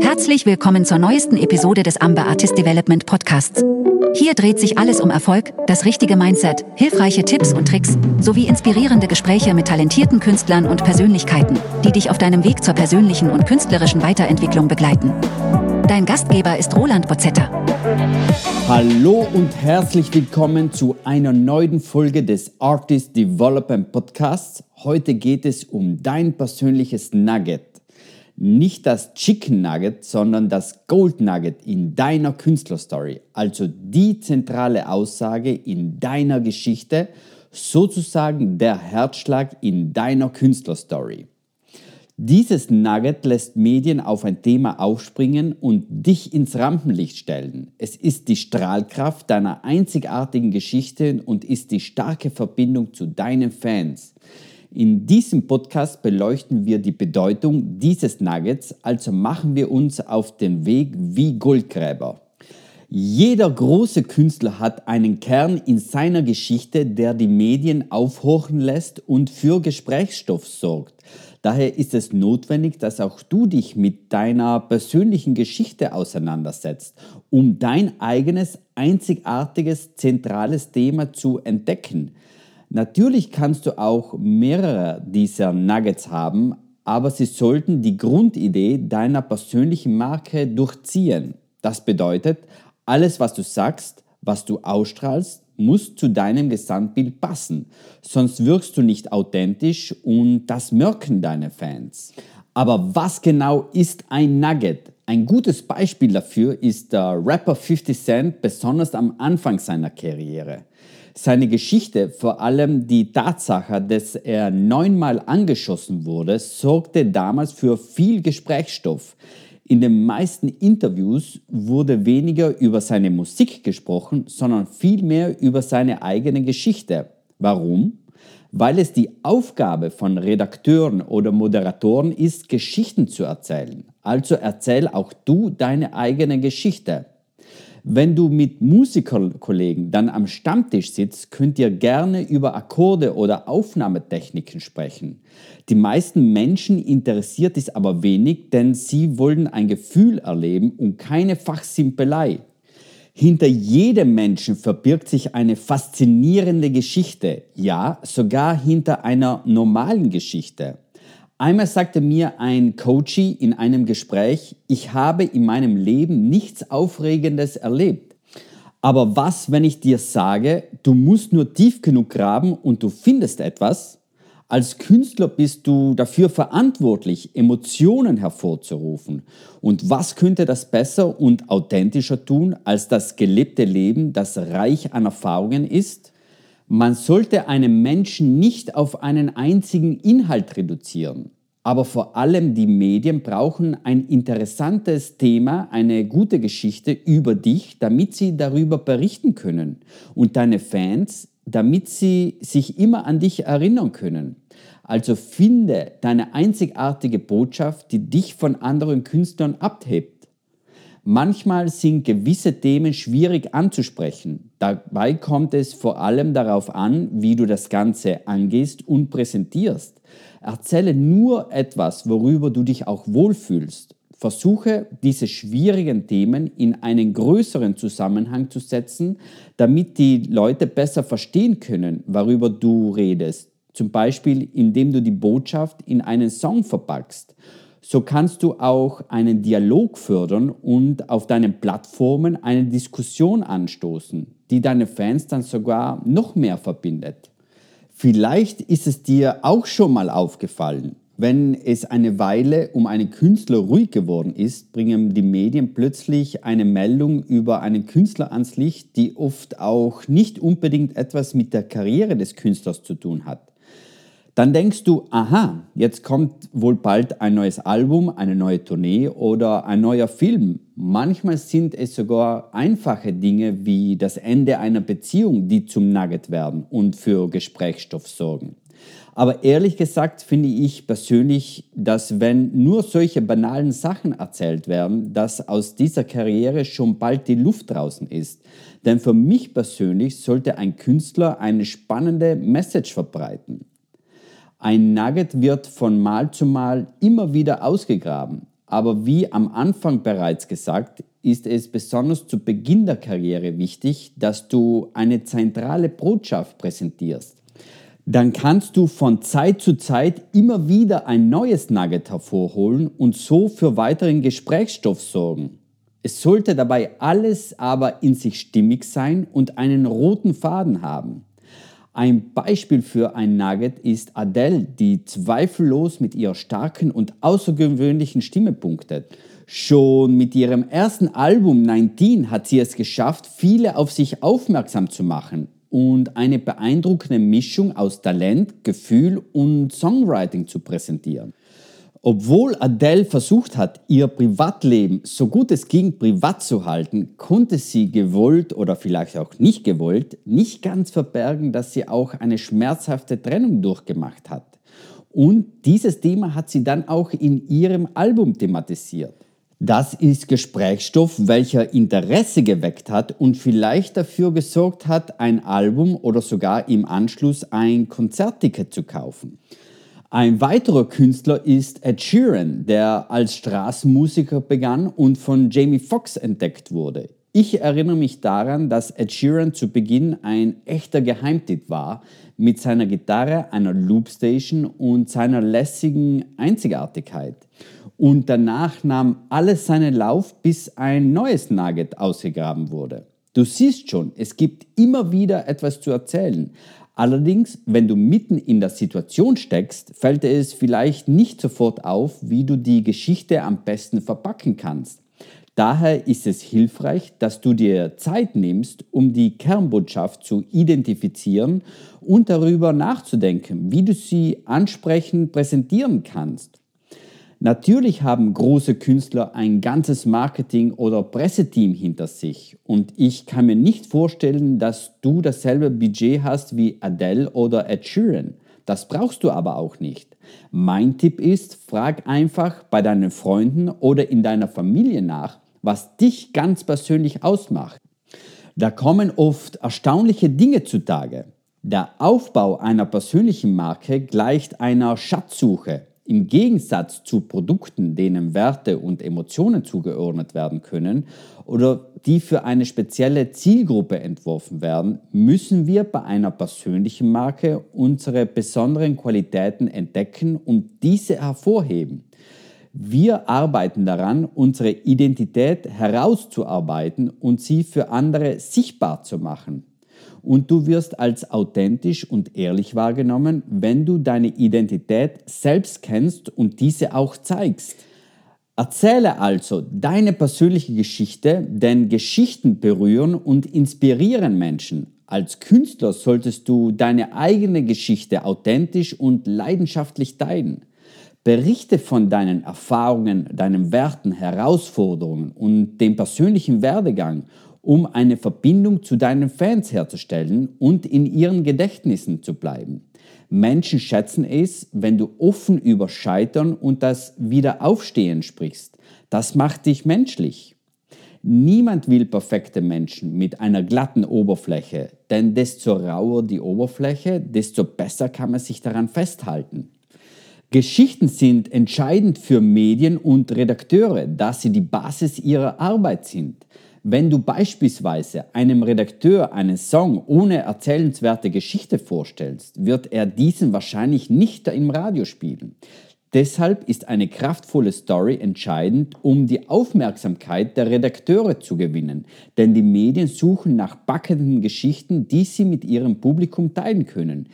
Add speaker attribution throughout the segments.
Speaker 1: Herzlich willkommen zur neuesten Episode des Amber Artist Development Podcasts. Hier dreht sich alles um Erfolg, das richtige Mindset, hilfreiche Tipps und Tricks sowie inspirierende Gespräche mit talentierten Künstlern und Persönlichkeiten, die dich auf deinem Weg zur persönlichen und künstlerischen Weiterentwicklung begleiten. Dein Gastgeber ist Roland Bozetta.
Speaker 2: Hallo und herzlich willkommen zu einer neuen Folge des Artist Development Podcasts. Heute geht es um dein persönliches Nugget nicht das Chicken Nugget, sondern das Gold Nugget in deiner Künstlerstory, also die zentrale Aussage in deiner Geschichte, sozusagen der Herzschlag in deiner Künstlerstory. Dieses Nugget lässt Medien auf ein Thema aufspringen und dich ins Rampenlicht stellen. Es ist die Strahlkraft deiner einzigartigen Geschichte und ist die starke Verbindung zu deinen Fans. In diesem Podcast beleuchten wir die Bedeutung dieses Nuggets, also machen wir uns auf den Weg wie Goldgräber. Jeder große Künstler hat einen Kern in seiner Geschichte, der die Medien aufhorchen lässt und für Gesprächsstoff sorgt. Daher ist es notwendig, dass auch du dich mit deiner persönlichen Geschichte auseinandersetzt, um dein eigenes, einzigartiges, zentrales Thema zu entdecken. Natürlich kannst du auch mehrere dieser Nuggets haben, aber sie sollten die Grundidee deiner persönlichen Marke durchziehen. Das bedeutet, alles, was du sagst, was du ausstrahlst, muss zu deinem Gesamtbild passen. Sonst wirkst du nicht authentisch und das merken deine Fans. Aber was genau ist ein Nugget? Ein gutes Beispiel dafür ist der Rapper 50 Cent, besonders am Anfang seiner Karriere. Seine Geschichte, vor allem die Tatsache, dass er neunmal angeschossen wurde, sorgte damals für viel Gesprächsstoff. In den meisten Interviews wurde weniger über seine Musik gesprochen, sondern vielmehr über seine eigene Geschichte. Warum? Weil es die Aufgabe von Redakteuren oder Moderatoren ist, Geschichten zu erzählen. Also erzähl auch du deine eigene Geschichte. Wenn du mit Musikerkollegen dann am Stammtisch sitzt, könnt ihr gerne über Akkorde oder Aufnahmetechniken sprechen. Die meisten Menschen interessiert es aber wenig, denn sie wollen ein Gefühl erleben und keine Fachsimpelei. Hinter jedem Menschen verbirgt sich eine faszinierende Geschichte, ja sogar hinter einer normalen Geschichte. Einmal sagte mir ein Coachie in einem Gespräch, ich habe in meinem Leben nichts Aufregendes erlebt. Aber was, wenn ich dir sage, du musst nur tief genug graben und du findest etwas? Als Künstler bist du dafür verantwortlich, Emotionen hervorzurufen. Und was könnte das besser und authentischer tun als das gelebte Leben, das reich an Erfahrungen ist? Man sollte einen Menschen nicht auf einen einzigen Inhalt reduzieren. Aber vor allem die Medien brauchen ein interessantes Thema, eine gute Geschichte über dich, damit sie darüber berichten können. Und deine Fans, damit sie sich immer an dich erinnern können. Also finde deine einzigartige Botschaft, die dich von anderen Künstlern abhebt. Manchmal sind gewisse Themen schwierig anzusprechen. Dabei kommt es vor allem darauf an, wie du das Ganze angehst und präsentierst. Erzähle nur etwas, worüber du dich auch wohlfühlst. Versuche, diese schwierigen Themen in einen größeren Zusammenhang zu setzen, damit die Leute besser verstehen können, worüber du redest. Zum Beispiel, indem du die Botschaft in einen Song verpackst so kannst du auch einen Dialog fördern und auf deinen Plattformen eine Diskussion anstoßen, die deine Fans dann sogar noch mehr verbindet. Vielleicht ist es dir auch schon mal aufgefallen, wenn es eine Weile um einen Künstler ruhig geworden ist, bringen die Medien plötzlich eine Meldung über einen Künstler ans Licht, die oft auch nicht unbedingt etwas mit der Karriere des Künstlers zu tun hat. Dann denkst du, aha, jetzt kommt wohl bald ein neues Album, eine neue Tournee oder ein neuer Film. Manchmal sind es sogar einfache Dinge wie das Ende einer Beziehung, die zum Nugget werden und für Gesprächsstoff sorgen. Aber ehrlich gesagt finde ich persönlich, dass wenn nur solche banalen Sachen erzählt werden, dass aus dieser Karriere schon bald die Luft draußen ist. Denn für mich persönlich sollte ein Künstler eine spannende Message verbreiten. Ein Nugget wird von Mal zu Mal immer wieder ausgegraben. Aber wie am Anfang bereits gesagt, ist es besonders zu Beginn der Karriere wichtig, dass du eine zentrale Botschaft präsentierst. Dann kannst du von Zeit zu Zeit immer wieder ein neues Nugget hervorholen und so für weiteren Gesprächsstoff sorgen. Es sollte dabei alles aber in sich stimmig sein und einen roten Faden haben. Ein Beispiel für ein Nugget ist Adele, die zweifellos mit ihrer starken und außergewöhnlichen Stimme punktet. Schon mit ihrem ersten Album 19 hat sie es geschafft, viele auf sich aufmerksam zu machen und eine beeindruckende Mischung aus Talent, Gefühl und Songwriting zu präsentieren. Obwohl Adele versucht hat, ihr Privatleben so gut es ging privat zu halten, konnte sie gewollt oder vielleicht auch nicht gewollt nicht ganz verbergen, dass sie auch eine schmerzhafte Trennung durchgemacht hat. Und dieses Thema hat sie dann auch in ihrem Album thematisiert. Das ist Gesprächsstoff, welcher Interesse geweckt hat und vielleicht dafür gesorgt hat, ein Album oder sogar im Anschluss ein Konzertticket zu kaufen. Ein weiterer Künstler ist Ed Sheeran, der als Straßenmusiker begann und von Jamie Foxx entdeckt wurde. Ich erinnere mich daran, dass Ed Sheeran zu Beginn ein echter Geheimtipp war, mit seiner Gitarre, einer Loopstation und seiner lässigen Einzigartigkeit. Und danach nahm alles seinen Lauf, bis ein neues Nugget ausgegraben wurde. Du siehst schon, es gibt immer wieder etwas zu erzählen, Allerdings, wenn du mitten in der Situation steckst, fällt es vielleicht nicht sofort auf, wie du die Geschichte am besten verpacken kannst. Daher ist es hilfreich, dass du dir Zeit nimmst, um die Kernbotschaft zu identifizieren und darüber nachzudenken, wie du sie ansprechend präsentieren kannst. Natürlich haben große Künstler ein ganzes Marketing- oder Presseteam hinter sich und ich kann mir nicht vorstellen, dass du dasselbe Budget hast wie Adele oder Ed Sheeran. Das brauchst du aber auch nicht. Mein Tipp ist, frag einfach bei deinen Freunden oder in deiner Familie nach, was dich ganz persönlich ausmacht. Da kommen oft erstaunliche Dinge zutage. Der Aufbau einer persönlichen Marke gleicht einer Schatzsuche. Im Gegensatz zu Produkten, denen Werte und Emotionen zugeordnet werden können oder die für eine spezielle Zielgruppe entworfen werden, müssen wir bei einer persönlichen Marke unsere besonderen Qualitäten entdecken und diese hervorheben. Wir arbeiten daran, unsere Identität herauszuarbeiten und sie für andere sichtbar zu machen und du wirst als authentisch und ehrlich wahrgenommen, wenn du deine Identität selbst kennst und diese auch zeigst. Erzähle also deine persönliche Geschichte, denn Geschichten berühren und inspirieren Menschen. Als Künstler solltest du deine eigene Geschichte authentisch und leidenschaftlich teilen. Berichte von deinen Erfahrungen, deinen Werten, Herausforderungen und dem persönlichen Werdegang um eine Verbindung zu deinen Fans herzustellen und in ihren Gedächtnissen zu bleiben. Menschen schätzen es, wenn du offen über Scheitern und das Wiederaufstehen sprichst. Das macht dich menschlich. Niemand will perfekte Menschen mit einer glatten Oberfläche, denn desto rauer die Oberfläche, desto besser kann man sich daran festhalten. Geschichten sind entscheidend für Medien und Redakteure, da sie die Basis ihrer Arbeit sind. Wenn du beispielsweise einem Redakteur einen Song ohne erzählenswerte Geschichte vorstellst, wird er diesen wahrscheinlich nicht im Radio spielen. Deshalb ist eine kraftvolle Story entscheidend, um die Aufmerksamkeit der Redakteure zu gewinnen, denn die Medien suchen nach packenden Geschichten, die sie mit ihrem Publikum teilen können.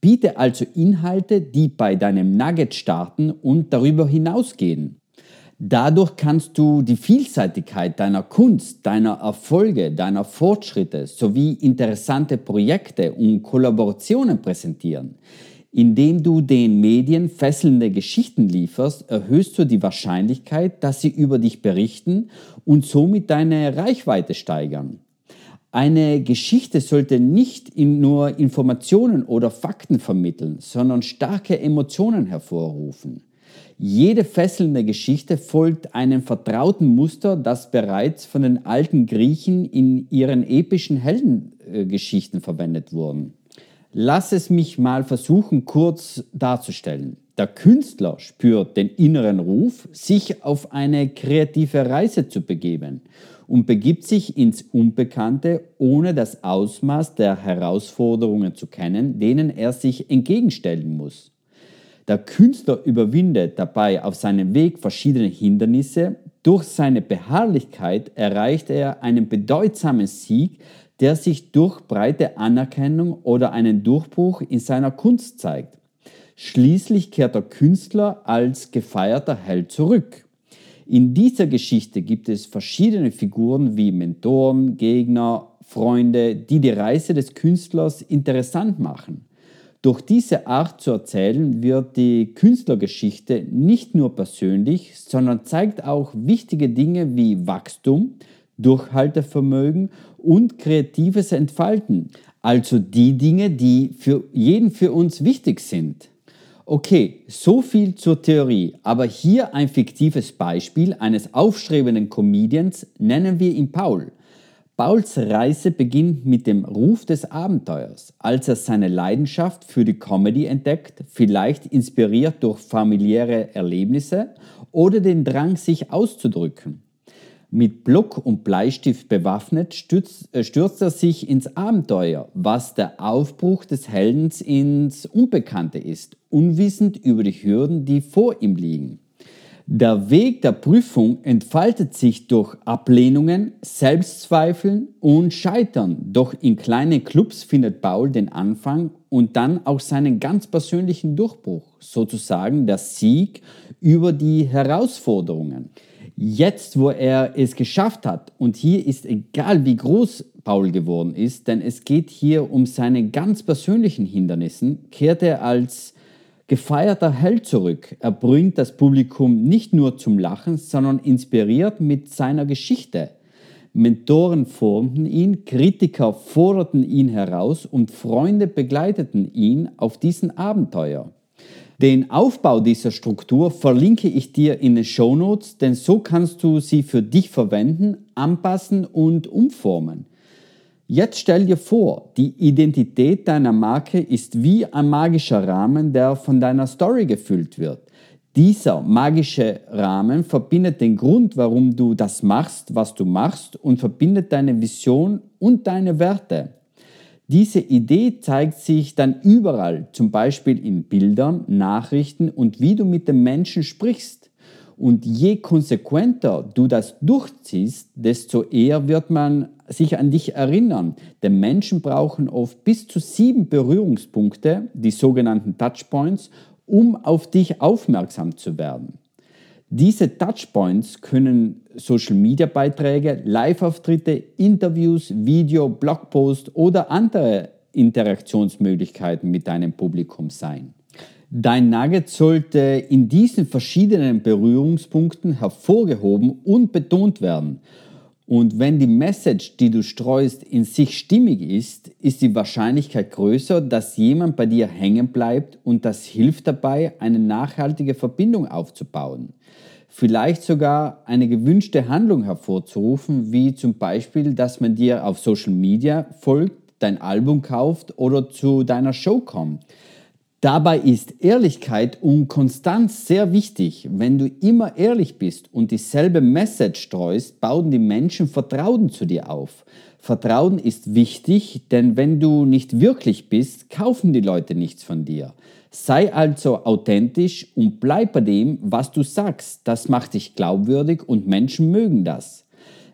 Speaker 2: Biete also Inhalte, die bei deinem Nugget starten und darüber hinausgehen. Dadurch kannst du die Vielseitigkeit deiner Kunst, deiner Erfolge, deiner Fortschritte sowie interessante Projekte und Kollaborationen präsentieren. Indem du den Medien fesselnde Geschichten lieferst, erhöhst du die Wahrscheinlichkeit, dass sie über dich berichten und somit deine Reichweite steigern. Eine Geschichte sollte nicht nur Informationen oder Fakten vermitteln, sondern starke Emotionen hervorrufen. Jede fesselnde Geschichte folgt einem vertrauten Muster, das bereits von den alten Griechen in ihren epischen Heldengeschichten verwendet wurde. Lass es mich mal versuchen, kurz darzustellen. Der Künstler spürt den inneren Ruf, sich auf eine kreative Reise zu begeben und begibt sich ins Unbekannte, ohne das Ausmaß der Herausforderungen zu kennen, denen er sich entgegenstellen muss. Der Künstler überwindet dabei auf seinem Weg verschiedene Hindernisse. Durch seine Beharrlichkeit erreicht er einen bedeutsamen Sieg, der sich durch breite Anerkennung oder einen Durchbruch in seiner Kunst zeigt. Schließlich kehrt der Künstler als gefeierter Held zurück. In dieser Geschichte gibt es verschiedene Figuren wie Mentoren, Gegner, Freunde, die die Reise des Künstlers interessant machen. Durch diese Art zu erzählen wird die Künstlergeschichte nicht nur persönlich, sondern zeigt auch wichtige Dinge wie Wachstum, Durchhaltevermögen und kreatives Entfalten. Also die Dinge, die für jeden für uns wichtig sind. Okay, so viel zur Theorie, aber hier ein fiktives Beispiel eines aufstrebenden Comedians, nennen wir ihn Paul. Pauls Reise beginnt mit dem Ruf des Abenteuers, als er seine Leidenschaft für die Comedy entdeckt, vielleicht inspiriert durch familiäre Erlebnisse oder den Drang, sich auszudrücken. Mit Block und Bleistift bewaffnet stürzt, äh, stürzt, er sich ins Abenteuer, was der Aufbruch des Heldens ins Unbekannte ist, unwissend über die Hürden, die vor ihm liegen. Der Weg der Prüfung entfaltet sich durch Ablehnungen, Selbstzweifeln und Scheitern. Doch in kleinen Clubs findet Paul den Anfang und dann auch seinen ganz persönlichen Durchbruch, sozusagen der Sieg über die Herausforderungen. Jetzt, wo er es geschafft hat, und hier ist egal, wie groß Paul geworden ist, denn es geht hier um seine ganz persönlichen Hindernissen, kehrt er als gefeierter Held zurück. Er bringt das Publikum nicht nur zum Lachen, sondern inspiriert mit seiner Geschichte. Mentoren formten ihn, Kritiker forderten ihn heraus und Freunde begleiteten ihn auf diesen Abenteuer. Den Aufbau dieser Struktur verlinke ich dir in den Show Notes, denn so kannst du sie für dich verwenden, anpassen und umformen. Jetzt stell dir vor, die Identität deiner Marke ist wie ein magischer Rahmen, der von deiner Story gefüllt wird. Dieser magische Rahmen verbindet den Grund, warum du das machst, was du machst und verbindet deine Vision und deine Werte. Diese Idee zeigt sich dann überall, zum Beispiel in Bildern, Nachrichten und wie du mit den Menschen sprichst. Und je konsequenter du das durchziehst, desto eher wird man sich an dich erinnern. Denn Menschen brauchen oft bis zu sieben Berührungspunkte, die sogenannten Touchpoints, um auf dich aufmerksam zu werden. Diese Touchpoints können Social-Media-Beiträge, Live-Auftritte, Interviews, Video, Blogpost oder andere Interaktionsmöglichkeiten mit deinem Publikum sein. Dein Nugget sollte in diesen verschiedenen Berührungspunkten hervorgehoben und betont werden. Und wenn die Message, die du streust, in sich stimmig ist, ist die Wahrscheinlichkeit größer, dass jemand bei dir hängen bleibt und das hilft dabei, eine nachhaltige Verbindung aufzubauen. Vielleicht sogar eine gewünschte Handlung hervorzurufen, wie zum Beispiel, dass man dir auf Social Media folgt, dein Album kauft oder zu deiner Show kommt. Dabei ist Ehrlichkeit und Konstanz sehr wichtig. Wenn du immer ehrlich bist und dieselbe Message streust, bauen die Menschen Vertrauen zu dir auf. Vertrauen ist wichtig, denn wenn du nicht wirklich bist, kaufen die Leute nichts von dir. Sei also authentisch und bleib bei dem, was du sagst. Das macht dich glaubwürdig und Menschen mögen das.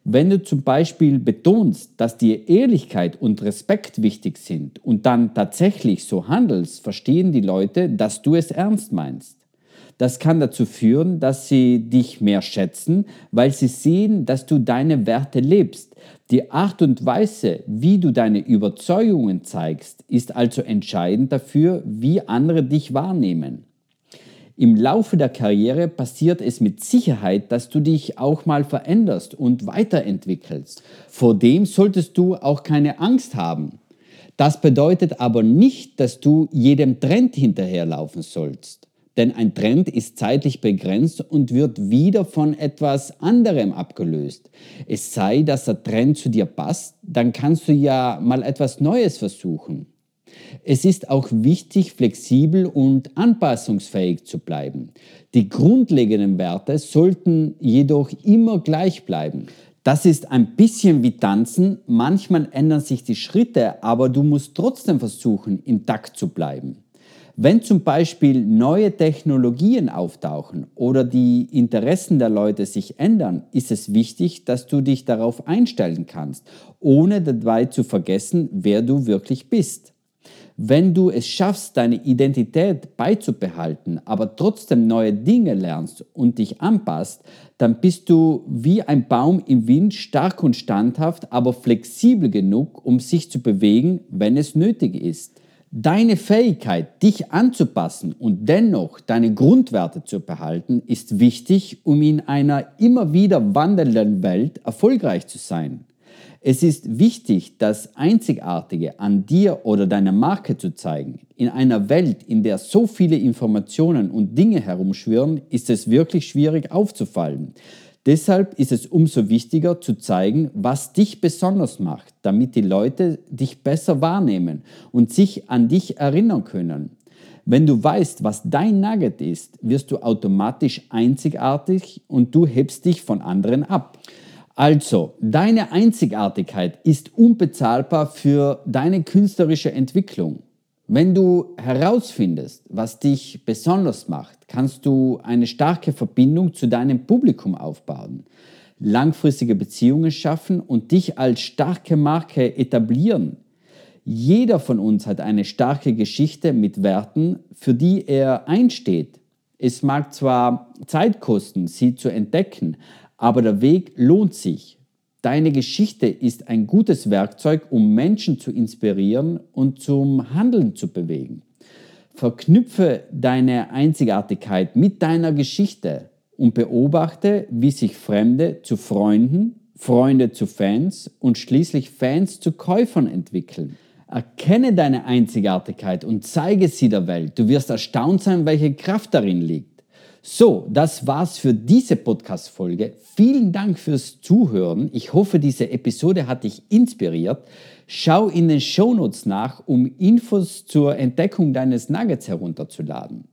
Speaker 2: Wenn du zum Beispiel betonst, dass dir Ehrlichkeit und Respekt wichtig sind und dann tatsächlich so handelst, verstehen die Leute, dass du es ernst meinst. Das kann dazu führen, dass sie dich mehr schätzen, weil sie sehen, dass du deine Werte lebst. Die Art und Weise, wie du deine Überzeugungen zeigst, ist also entscheidend dafür, wie andere dich wahrnehmen. Im Laufe der Karriere passiert es mit Sicherheit, dass du dich auch mal veränderst und weiterentwickelst. Vor dem solltest du auch keine Angst haben. Das bedeutet aber nicht, dass du jedem Trend hinterherlaufen sollst. Denn ein Trend ist zeitlich begrenzt und wird wieder von etwas anderem abgelöst. Es sei, dass der Trend zu dir passt, dann kannst du ja mal etwas Neues versuchen. Es ist auch wichtig, flexibel und anpassungsfähig zu bleiben. Die grundlegenden Werte sollten jedoch immer gleich bleiben. Das ist ein bisschen wie Tanzen. Manchmal ändern sich die Schritte, aber du musst trotzdem versuchen, intakt zu bleiben. Wenn zum Beispiel neue Technologien auftauchen oder die Interessen der Leute sich ändern, ist es wichtig, dass du dich darauf einstellen kannst, ohne dabei zu vergessen, wer du wirklich bist. Wenn du es schaffst, deine Identität beizubehalten, aber trotzdem neue Dinge lernst und dich anpasst, dann bist du wie ein Baum im Wind stark und standhaft, aber flexibel genug, um sich zu bewegen, wenn es nötig ist. Deine Fähigkeit, dich anzupassen und dennoch deine Grundwerte zu behalten, ist wichtig, um in einer immer wieder wandelnden Welt erfolgreich zu sein. Es ist wichtig, das Einzigartige an dir oder deiner Marke zu zeigen. In einer Welt, in der so viele Informationen und Dinge herumschwirren, ist es wirklich schwierig aufzufallen. Deshalb ist es umso wichtiger zu zeigen, was dich besonders macht, damit die Leute dich besser wahrnehmen und sich an dich erinnern können. Wenn du weißt, was dein Nugget ist, wirst du automatisch einzigartig und du hebst dich von anderen ab. Also, deine Einzigartigkeit ist unbezahlbar für deine künstlerische Entwicklung. Wenn du herausfindest, was dich besonders macht, kannst du eine starke Verbindung zu deinem Publikum aufbauen, langfristige Beziehungen schaffen und dich als starke Marke etablieren. Jeder von uns hat eine starke Geschichte mit Werten, für die er einsteht. Es mag zwar Zeit kosten, sie zu entdecken, aber der Weg lohnt sich. Deine Geschichte ist ein gutes Werkzeug, um Menschen zu inspirieren und zum Handeln zu bewegen. Verknüpfe deine Einzigartigkeit mit deiner Geschichte und beobachte, wie sich Fremde zu Freunden, Freunde zu Fans und schließlich Fans zu Käufern entwickeln. Erkenne deine Einzigartigkeit und zeige sie der Welt. Du wirst erstaunt sein, welche Kraft darin liegt. So, das war's für diese Podcast-Folge. Vielen Dank fürs Zuhören. Ich hoffe, diese Episode hat dich inspiriert. Schau in den Shownotes nach, um Infos zur Entdeckung deines Nuggets herunterzuladen.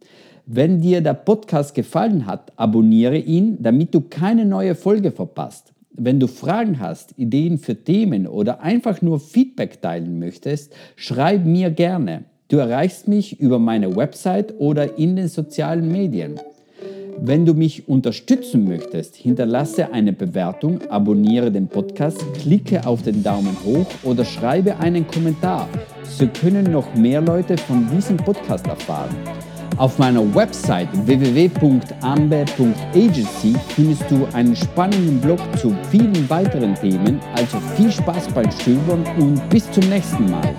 Speaker 2: Wenn dir der Podcast gefallen hat, abonniere ihn, damit du keine neue Folge verpasst. Wenn du Fragen hast, Ideen für Themen oder einfach nur Feedback teilen möchtest, schreib mir gerne. Du erreichst mich über meine Website oder in den sozialen Medien. Wenn du mich unterstützen möchtest, hinterlasse eine Bewertung, abonniere den Podcast, klicke auf den Daumen hoch oder schreibe einen Kommentar. So können noch mehr Leute von diesem Podcast erfahren. Auf meiner Website www.ambe.agency findest du einen spannenden Blog zu vielen weiteren Themen. Also viel Spaß beim Stöbern und bis zum nächsten Mal.